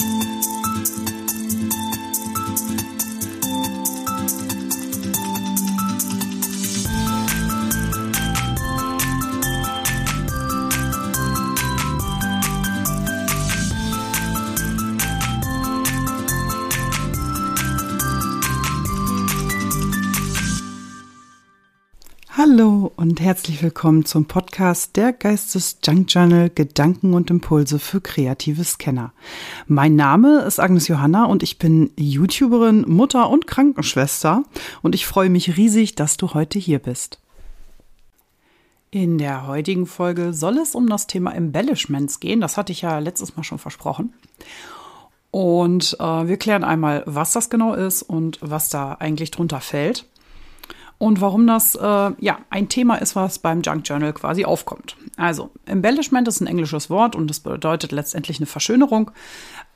Thank you. Hallo und herzlich willkommen zum Podcast der Geistes Junk Journal Gedanken und Impulse für kreative Scanner. Mein Name ist Agnes Johanna und ich bin YouTuberin, Mutter und Krankenschwester und ich freue mich riesig, dass du heute hier bist. In der heutigen Folge soll es um das Thema Embellishments gehen. Das hatte ich ja letztes Mal schon versprochen. Und äh, wir klären einmal, was das genau ist und was da eigentlich drunter fällt und warum das äh, ja ein Thema ist, was beim Junk Journal quasi aufkommt. Also Embellishment ist ein englisches Wort und das bedeutet letztendlich eine Verschönerung,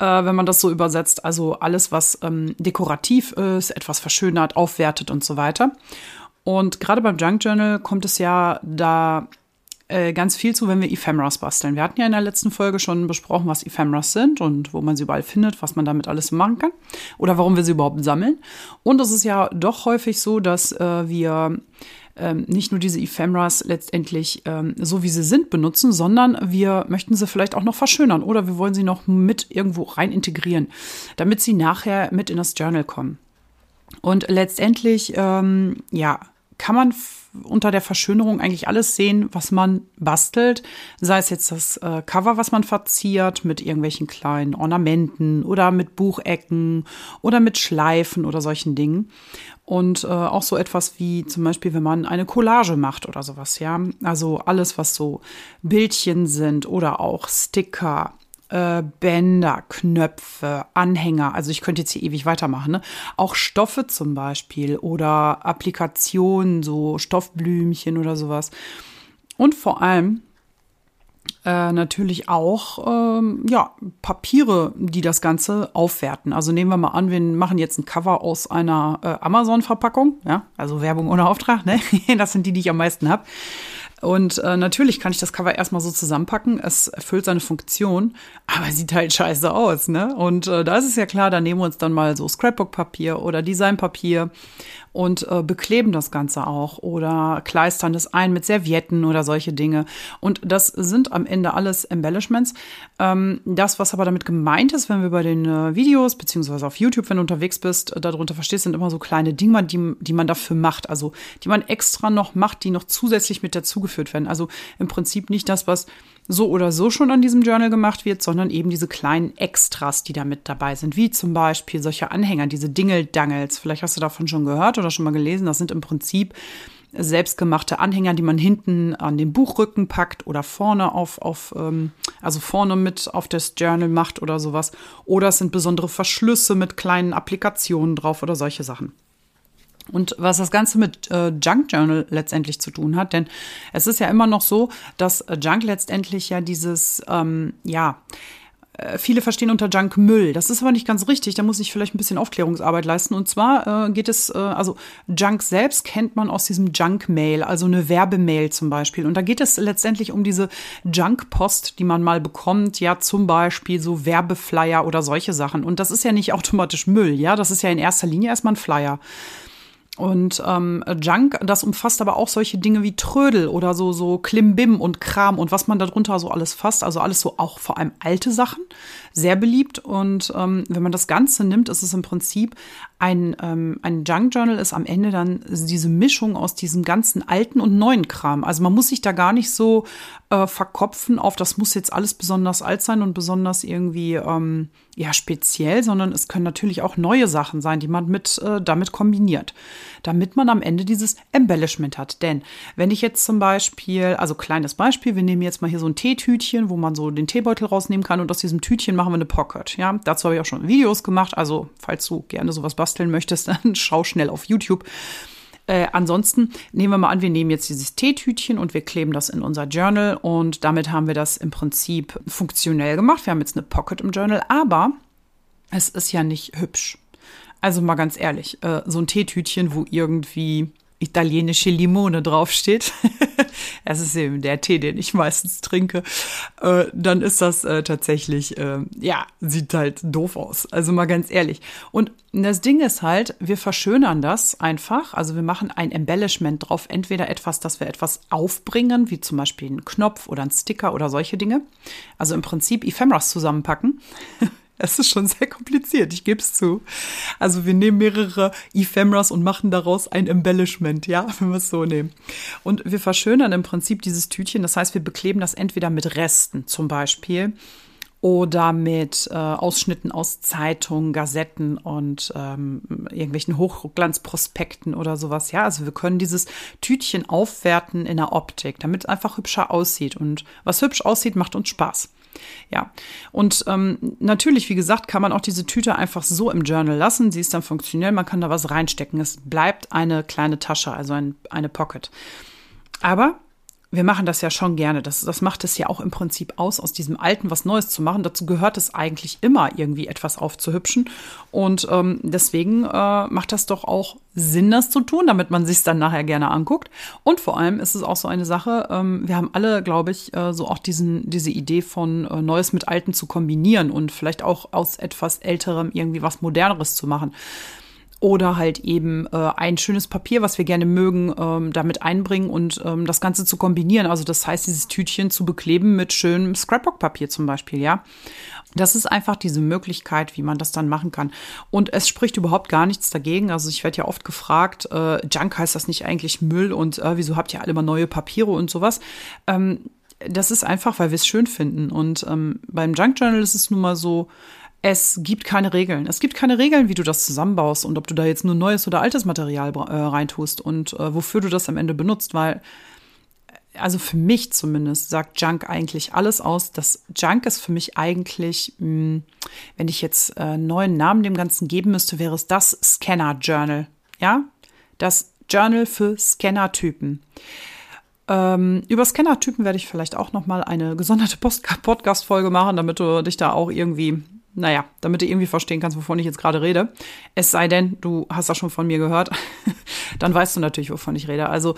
äh, wenn man das so übersetzt. Also alles, was ähm, dekorativ ist, etwas verschönert, aufwertet und so weiter. Und gerade beim Junk Journal kommt es ja da äh, ganz viel zu, wenn wir Ephemeras basteln. Wir hatten ja in der letzten Folge schon besprochen, was Ephemeras sind und wo man sie überall findet, was man damit alles machen kann oder warum wir sie überhaupt sammeln. Und es ist ja doch häufig so, dass äh, wir ähm, nicht nur diese Ephemeras letztendlich ähm, so wie sie sind benutzen, sondern wir möchten sie vielleicht auch noch verschönern oder wir wollen sie noch mit irgendwo rein integrieren, damit sie nachher mit in das Journal kommen. Und letztendlich, ähm, ja, kann man unter der Verschönerung eigentlich alles sehen, was man bastelt. Sei es jetzt das äh, Cover, was man verziert mit irgendwelchen kleinen Ornamenten oder mit Buchecken oder mit Schleifen oder solchen Dingen. Und äh, auch so etwas wie zum Beispiel, wenn man eine Collage macht oder sowas, ja. Also alles, was so Bildchen sind oder auch Sticker äh, Bänder, Knöpfe, Anhänger. Also ich könnte jetzt hier ewig weitermachen. Ne? Auch Stoffe zum Beispiel oder Applikationen, so Stoffblümchen oder sowas. Und vor allem äh, natürlich auch ähm, ja, Papiere, die das Ganze aufwerten. Also nehmen wir mal an, wir machen jetzt ein Cover aus einer äh, Amazon-Verpackung, ja, also Werbung ohne Auftrag, ne? das sind die, die ich am meisten habe. Und äh, natürlich kann ich das Cover erstmal so zusammenpacken. Es erfüllt seine Funktion, aber sieht halt scheiße aus, ne? Und äh, da ist es ja klar, da nehmen wir uns dann mal so Scrapbook-Papier oder Designpapier und äh, bekleben das Ganze auch oder kleistern es ein mit Servietten oder solche Dinge. Und das sind am Ende alles Embellishments. Ähm, das, was aber damit gemeint ist, wenn wir bei den äh, Videos, beziehungsweise auf YouTube, wenn du unterwegs bist, äh, darunter verstehst, sind immer so kleine Dinge, die, die man dafür macht. Also die man extra noch macht, die noch zusätzlich mit dazugeführt werden. Also im Prinzip nicht das, was so oder so schon an diesem Journal gemacht wird, sondern eben diese kleinen Extras, die da mit dabei sind, wie zum Beispiel solche Anhänger, diese Dingeldangles. Vielleicht hast du davon schon gehört oder schon mal gelesen. Das sind im Prinzip selbstgemachte Anhänger, die man hinten an den Buchrücken packt oder vorne auf, auf ähm, also vorne mit auf das Journal macht oder sowas. Oder es sind besondere Verschlüsse mit kleinen Applikationen drauf oder solche Sachen. Und was das Ganze mit äh, Junk Journal letztendlich zu tun hat, denn es ist ja immer noch so, dass Junk letztendlich ja dieses, ähm, ja, äh, viele verstehen unter Junk Müll. Das ist aber nicht ganz richtig. Da muss ich vielleicht ein bisschen Aufklärungsarbeit leisten. Und zwar äh, geht es, äh, also Junk selbst kennt man aus diesem Junk-Mail, also eine Werbemail zum Beispiel. Und da geht es letztendlich um diese Junk-Post, die man mal bekommt. Ja, zum Beispiel so Werbeflyer oder solche Sachen. Und das ist ja nicht automatisch Müll. Ja, das ist ja in erster Linie erstmal ein Flyer. Und ähm, Junk, das umfasst aber auch solche Dinge wie Trödel oder so, so Klimbim und Kram und was man darunter so alles fasst. Also alles so auch vor allem alte Sachen, sehr beliebt. Und ähm, wenn man das Ganze nimmt, ist es im Prinzip ein, ähm, ein Junk Journal ist am Ende dann diese Mischung aus diesem ganzen alten und neuen Kram. Also man muss sich da gar nicht so äh, verkopfen auf, das muss jetzt alles besonders alt sein und besonders irgendwie ähm, ja speziell, sondern es können natürlich auch neue Sachen sein, die man mit äh, damit kombiniert, damit man am Ende dieses Embellishment hat. Denn wenn ich jetzt zum Beispiel, also kleines Beispiel, wir nehmen jetzt mal hier so ein Teetütchen, wo man so den Teebeutel rausnehmen kann und aus diesem Tütchen machen wir eine Pocket. Ja, dazu habe ich auch schon Videos gemacht. Also falls du gerne sowas basteln möchtest, dann schau schnell auf YouTube. Äh, ansonsten nehmen wir mal an, wir nehmen jetzt dieses Teetütchen und wir kleben das in unser Journal und damit haben wir das im Prinzip funktionell gemacht. Wir haben jetzt eine Pocket im Journal, aber es ist ja nicht hübsch. Also mal ganz ehrlich, äh, so ein Teetütchen, wo irgendwie italienische Limone draufsteht, das ist eben der Tee, den ich meistens trinke, äh, dann ist das äh, tatsächlich, äh, ja, sieht halt doof aus. Also mal ganz ehrlich. Und das Ding ist halt, wir verschönern das einfach. Also wir machen ein Embellishment drauf. Entweder etwas, dass wir etwas aufbringen, wie zum Beispiel einen Knopf oder einen Sticker oder solche Dinge. Also im Prinzip Ephemeras zusammenpacken. Es ist schon sehr kompliziert, ich gebe es zu. Also wir nehmen mehrere Ephemeras und machen daraus ein Embellishment, ja, wenn wir es so nehmen. Und wir verschönern im Prinzip dieses Tütchen. Das heißt, wir bekleben das entweder mit Resten zum Beispiel oder mit äh, Ausschnitten aus Zeitungen, Gazetten und ähm, irgendwelchen Hochglanzprospekten oder sowas. Ja, also wir können dieses Tütchen aufwerten in der Optik, damit es einfach hübscher aussieht. Und was hübsch aussieht, macht uns Spaß. Ja, und ähm, natürlich, wie gesagt, kann man auch diese Tüte einfach so im Journal lassen. Sie ist dann funktionell, man kann da was reinstecken. Es bleibt eine kleine Tasche, also ein, eine Pocket. Aber wir machen das ja schon gerne. Das, das macht es ja auch im Prinzip aus, aus diesem Alten was Neues zu machen. Dazu gehört es eigentlich immer, irgendwie etwas aufzuhübschen. Und ähm, deswegen äh, macht das doch auch Sinn, das zu tun, damit man sich dann nachher gerne anguckt. Und vor allem ist es auch so eine Sache, ähm, wir haben alle, glaube ich, äh, so auch diesen, diese Idee von äh, Neues mit Alten zu kombinieren und vielleicht auch aus etwas Älterem irgendwie was Moderneres zu machen oder halt eben äh, ein schönes Papier, was wir gerne mögen, ähm, damit einbringen und ähm, das Ganze zu kombinieren. Also das heißt, dieses Tütchen zu bekleben mit schönem Scrapbook-Papier zum Beispiel, ja. Das ist einfach diese Möglichkeit, wie man das dann machen kann. Und es spricht überhaupt gar nichts dagegen. Also ich werde ja oft gefragt, äh, Junk heißt das nicht eigentlich Müll und äh, wieso habt ihr alle mal neue Papiere und sowas? Ähm, das ist einfach, weil wir es schön finden. Und ähm, beim Junk Journal ist es nun mal so, es gibt keine Regeln. Es gibt keine Regeln, wie du das zusammenbaust und ob du da jetzt nur neues oder altes Material äh, reintust und äh, wofür du das am Ende benutzt, weil also für mich zumindest sagt Junk eigentlich alles aus. Das Junk ist für mich eigentlich, mh, hm, wenn ich jetzt äh, neuen Namen dem Ganzen geben müsste, wäre es das Scanner Journal. Ja, das Journal für Scanner-Typen. Ähm, über Scanner-Typen werde ich vielleicht auch noch mal eine gesonderte Podcast-Folge machen, damit du dich da auch irgendwie naja, damit du irgendwie verstehen kannst, wovon ich jetzt gerade rede. Es sei denn, du hast das schon von mir gehört, dann weißt du natürlich, wovon ich rede. Also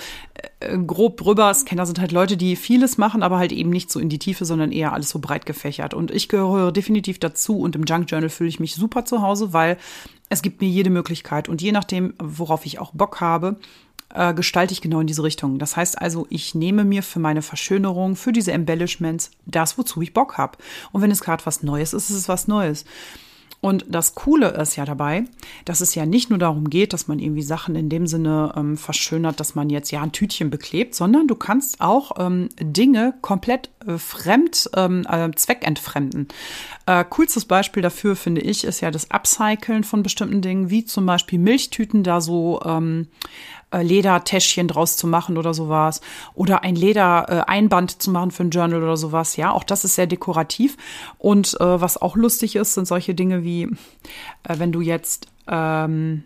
äh, grob drüber, Scanner sind halt Leute, die vieles machen, aber halt eben nicht so in die Tiefe, sondern eher alles so breit gefächert. Und ich gehöre definitiv dazu und im Junk Journal fühle ich mich super zu Hause, weil es gibt mir jede Möglichkeit und je nachdem, worauf ich auch Bock habe, äh, gestalte ich genau in diese Richtung. Das heißt also, ich nehme mir für meine Verschönerung, für diese Embellishments das, wozu ich Bock habe. Und wenn es gerade was Neues ist, ist es was Neues. Und das Coole ist ja dabei, dass es ja nicht nur darum geht, dass man irgendwie Sachen in dem Sinne ähm, verschönert, dass man jetzt ja ein Tütchen beklebt, sondern du kannst auch ähm, Dinge komplett fremd, ähm, äh, zweckentfremden. Äh, coolstes Beispiel dafür, finde ich, ist ja das Upcyclen von bestimmten Dingen, wie zum Beispiel Milchtüten da so ähm, äh, Ledertäschchen draus zu machen oder sowas. Oder ein Ledereinband äh, zu machen für ein Journal oder sowas. Ja, auch das ist sehr dekorativ. Und äh, was auch lustig ist, sind solche Dinge wie, äh, wenn du jetzt, ähm,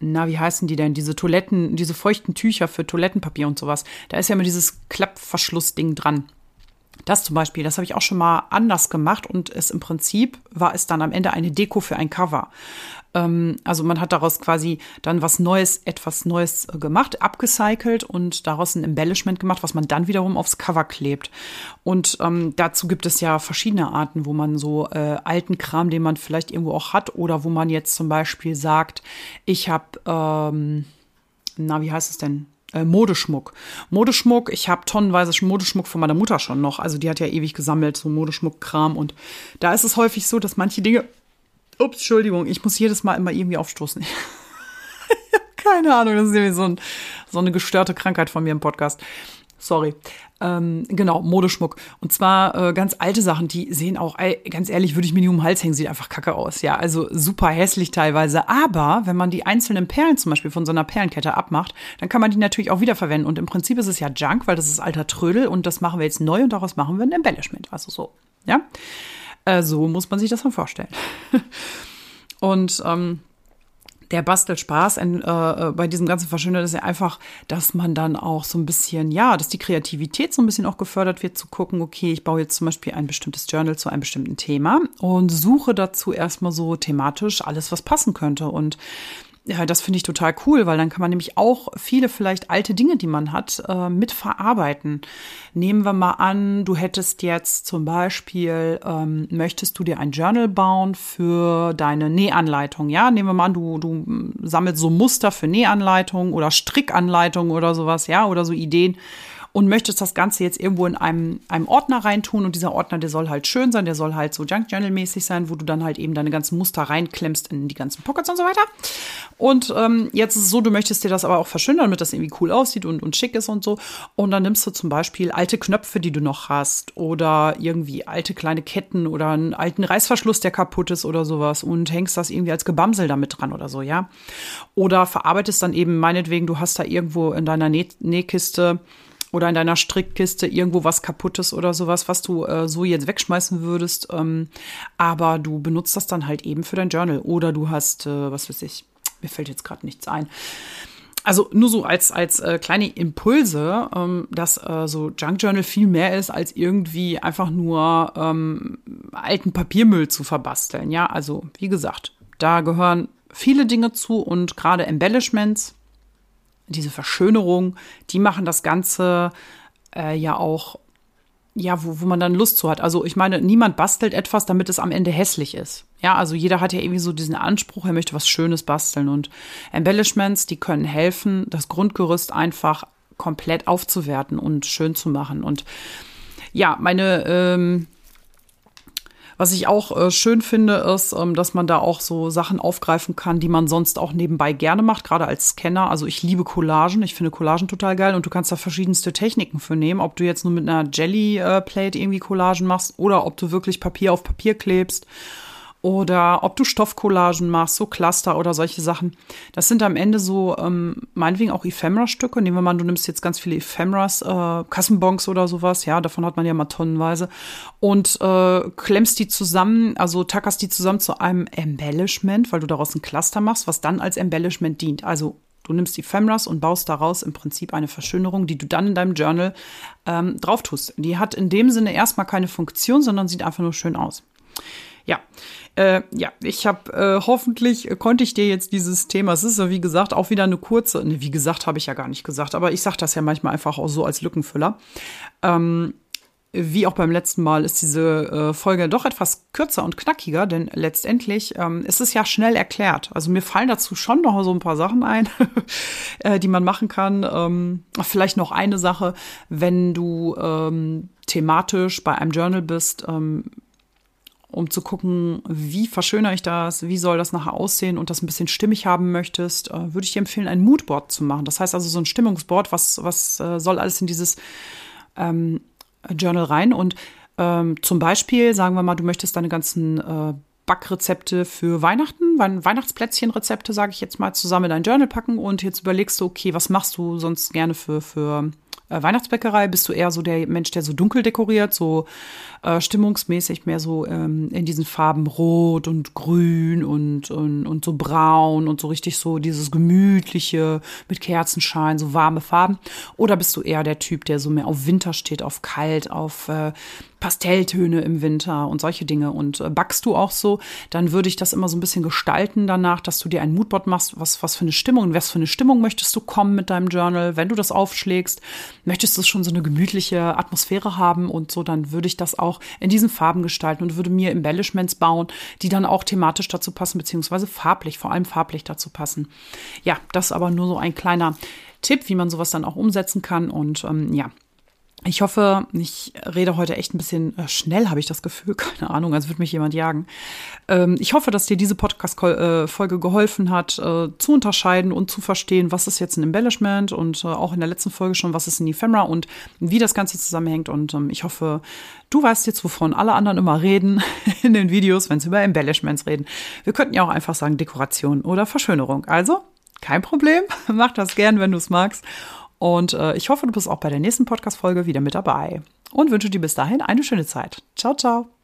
na, wie heißen die denn? Diese Toiletten, diese feuchten Tücher für Toilettenpapier und sowas. Da ist ja immer dieses Klappverschlussding dran. Das zum Beispiel, das habe ich auch schon mal anders gemacht und es im Prinzip war es dann am Ende eine Deko für ein Cover. Ähm, also man hat daraus quasi dann was Neues, etwas Neues äh, gemacht, abgecycelt und daraus ein Embellishment gemacht, was man dann wiederum aufs Cover klebt. Und ähm, dazu gibt es ja verschiedene Arten, wo man so äh, alten Kram, den man vielleicht irgendwo auch hat, oder wo man jetzt zum Beispiel sagt, ich habe, ähm, na, wie heißt es denn? Äh, Modeschmuck. Modeschmuck, ich habe tonnenweise Modeschmuck von meiner Mutter schon noch. Also die hat ja ewig gesammelt, so Modeschmuckkram. Und da ist es häufig so, dass manche Dinge Ups, Entschuldigung, ich muss jedes Mal immer irgendwie aufstoßen. Keine Ahnung, das ist irgendwie so, ein, so, eine gestörte Krankheit von mir im Podcast. Sorry. Ähm, genau, Modeschmuck. Und zwar äh, ganz alte Sachen, die sehen auch, ey, ganz ehrlich, würde ich mir nie um den Hals hängen, sieht einfach kacke aus. Ja, also super hässlich teilweise. Aber wenn man die einzelnen Perlen zum Beispiel von so einer Perlenkette abmacht, dann kann man die natürlich auch wiederverwenden. Und im Prinzip ist es ja Junk, weil das ist alter Trödel und das machen wir jetzt neu und daraus machen wir ein Embellishment. Also so, ja. Äh, so muss man sich das dann vorstellen. Und ähm, der Bastelspaß in, äh, bei diesem ganzen Verschönern ist ja einfach, dass man dann auch so ein bisschen, ja, dass die Kreativität so ein bisschen auch gefördert wird, zu gucken, okay, ich baue jetzt zum Beispiel ein bestimmtes Journal zu einem bestimmten Thema und suche dazu erstmal so thematisch alles, was passen könnte. Und ja, das finde ich total cool, weil dann kann man nämlich auch viele vielleicht alte Dinge, die man hat, äh, mitverarbeiten. Nehmen wir mal an, du hättest jetzt zum Beispiel, ähm, möchtest du dir ein Journal bauen für deine Nähanleitung, ja? Nehmen wir mal an, du, du sammelst so Muster für Nähanleitungen oder Strickanleitungen oder sowas, ja, oder so Ideen und möchtest das Ganze jetzt irgendwo in einem, einem Ordner reintun und dieser Ordner, der soll halt schön sein, der soll halt so Junk Journal mäßig sein, wo du dann halt eben deine ganzen Muster reinklemmst in die ganzen Pockets und so weiter. Und ähm, jetzt ist es so, du möchtest dir das aber auch verschönern, damit das irgendwie cool aussieht und, und schick ist und so. Und dann nimmst du zum Beispiel alte Knöpfe, die du noch hast oder irgendwie alte kleine Ketten oder einen alten Reißverschluss, der kaputt ist oder sowas und hängst das irgendwie als Gebamsel damit dran oder so, ja. Oder verarbeitest dann eben meinetwegen, du hast da irgendwo in deiner Näh Nähkiste oder in deiner Strickkiste irgendwo was kaputtes oder sowas, was du äh, so jetzt wegschmeißen würdest. Ähm, aber du benutzt das dann halt eben für dein Journal. Oder du hast, äh, was weiß ich, mir fällt jetzt gerade nichts ein. Also nur so als, als äh, kleine Impulse, ähm, dass äh, so Junk Journal viel mehr ist, als irgendwie einfach nur ähm, alten Papiermüll zu verbasteln. Ja, also wie gesagt, da gehören viele Dinge zu und gerade Embellishments diese Verschönerung, die machen das Ganze äh, ja auch, ja, wo, wo man dann Lust zu hat. Also ich meine, niemand bastelt etwas, damit es am Ende hässlich ist. Ja, also jeder hat ja irgendwie so diesen Anspruch, er möchte was Schönes basteln. Und Embellishments, die können helfen, das Grundgerüst einfach komplett aufzuwerten und schön zu machen. Und ja, meine ähm, was ich auch äh, schön finde, ist, ähm, dass man da auch so Sachen aufgreifen kann, die man sonst auch nebenbei gerne macht, gerade als Scanner. Also ich liebe Collagen. Ich finde Collagen total geil und du kannst da verschiedenste Techniken für nehmen. Ob du jetzt nur mit einer Jelly äh, Plate irgendwie Collagen machst oder ob du wirklich Papier auf Papier klebst oder ob du Stoffcollagen machst, so Cluster oder solche Sachen. Das sind am Ende so, ähm, meinetwegen auch Ephemera-Stücke. Nehmen wir mal, du nimmst jetzt ganz viele Ephemeras, äh, Kassenbons oder sowas, ja, davon hat man ja mal tonnenweise. Und äh, klemmst die zusammen, also tackerst die zusammen zu einem Embellishment, weil du daraus ein Cluster machst, was dann als Embellishment dient. Also Du nimmst die Ephemeras und baust daraus im Prinzip eine Verschönerung, die du dann in deinem Journal ähm, drauf tust. Die hat in dem Sinne erstmal keine Funktion, sondern sieht einfach nur schön aus. Ja, äh, ja, ich habe äh, hoffentlich äh, konnte ich dir jetzt dieses Thema. Es ist ja wie gesagt auch wieder eine kurze. Ne, wie gesagt habe ich ja gar nicht gesagt, aber ich sage das ja manchmal einfach auch so als Lückenfüller. Ähm, wie auch beim letzten Mal ist diese äh, Folge doch etwas kürzer und knackiger, denn letztendlich ähm, ist es ja schnell erklärt. Also mir fallen dazu schon noch so ein paar Sachen ein, äh, die man machen kann. Ähm, vielleicht noch eine Sache, wenn du ähm, thematisch bei einem Journal bist, ähm, um zu gucken, wie verschönere ich das, wie soll das nachher aussehen und das ein bisschen stimmig haben möchtest, äh, würde ich dir empfehlen, ein Moodboard zu machen. Das heißt also so ein Stimmungsboard, was, was äh, soll alles in dieses ähm, Journal rein und ähm, zum Beispiel, sagen wir mal, du möchtest deine ganzen äh, Backrezepte für Weihnachten, Weihnachtsplätzchenrezepte, sage ich jetzt mal, zusammen in dein Journal packen und jetzt überlegst du, okay, was machst du sonst gerne für, für äh, Weihnachtsbäckerei? Bist du eher so der Mensch, der so dunkel dekoriert, so äh, stimmungsmäßig mehr so ähm, in diesen Farben rot und grün und, und, und so braun und so richtig so dieses gemütliche mit Kerzenschein, so warme Farben? Oder bist du eher der Typ, der so mehr auf Winter steht, auf kalt, auf äh, Pastelltöne im Winter und solche Dinge. Und äh, backst du auch so, dann würde ich das immer so ein bisschen gestalten danach, dass du dir ein Moodboard machst, was, was für eine Stimmung, was für eine Stimmung möchtest du kommen mit deinem Journal. Wenn du das aufschlägst, möchtest du schon so eine gemütliche Atmosphäre haben und so, dann würde ich das auch in diesen Farben gestalten und würde mir Embellishments bauen, die dann auch thematisch dazu passen, beziehungsweise farblich, vor allem farblich dazu passen. Ja, das ist aber nur so ein kleiner Tipp, wie man sowas dann auch umsetzen kann. Und ähm, ja, ich hoffe, ich rede heute echt ein bisschen äh, schnell, habe ich das Gefühl. Keine Ahnung, als würde mich jemand jagen. Ähm, ich hoffe, dass dir diese Podcast-Folge geholfen hat, äh, zu unterscheiden und zu verstehen, was ist jetzt ein Embellishment und äh, auch in der letzten Folge schon, was ist ein Ephemera und wie das Ganze zusammenhängt. Und ähm, ich hoffe, du weißt jetzt, wovon alle anderen immer reden in den Videos, wenn sie über Embellishments reden. Wir könnten ja auch einfach sagen Dekoration oder Verschönerung. Also, kein Problem. Mach das gern, wenn du es magst. Und äh, ich hoffe, du bist auch bei der nächsten Podcast-Folge wieder mit dabei. Und wünsche dir bis dahin eine schöne Zeit. Ciao, ciao.